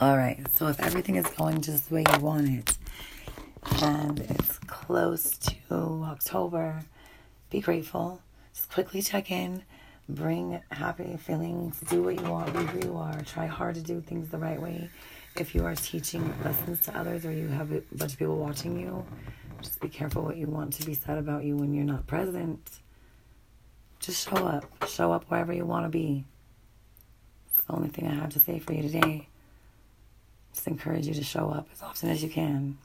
All right, so if everything is going just the way you want it, and it's close to October, be grateful. Just quickly check in, bring happy feelings, do what you want, be who you are, try hard to do things the right way. If you are teaching lessons to others or you have a bunch of people watching you, just be careful what you want to be said about you when you're not present. Just show up. Show up wherever you want to be. It's the only thing I have to say for you today. Just encourage you to show up as often as you can.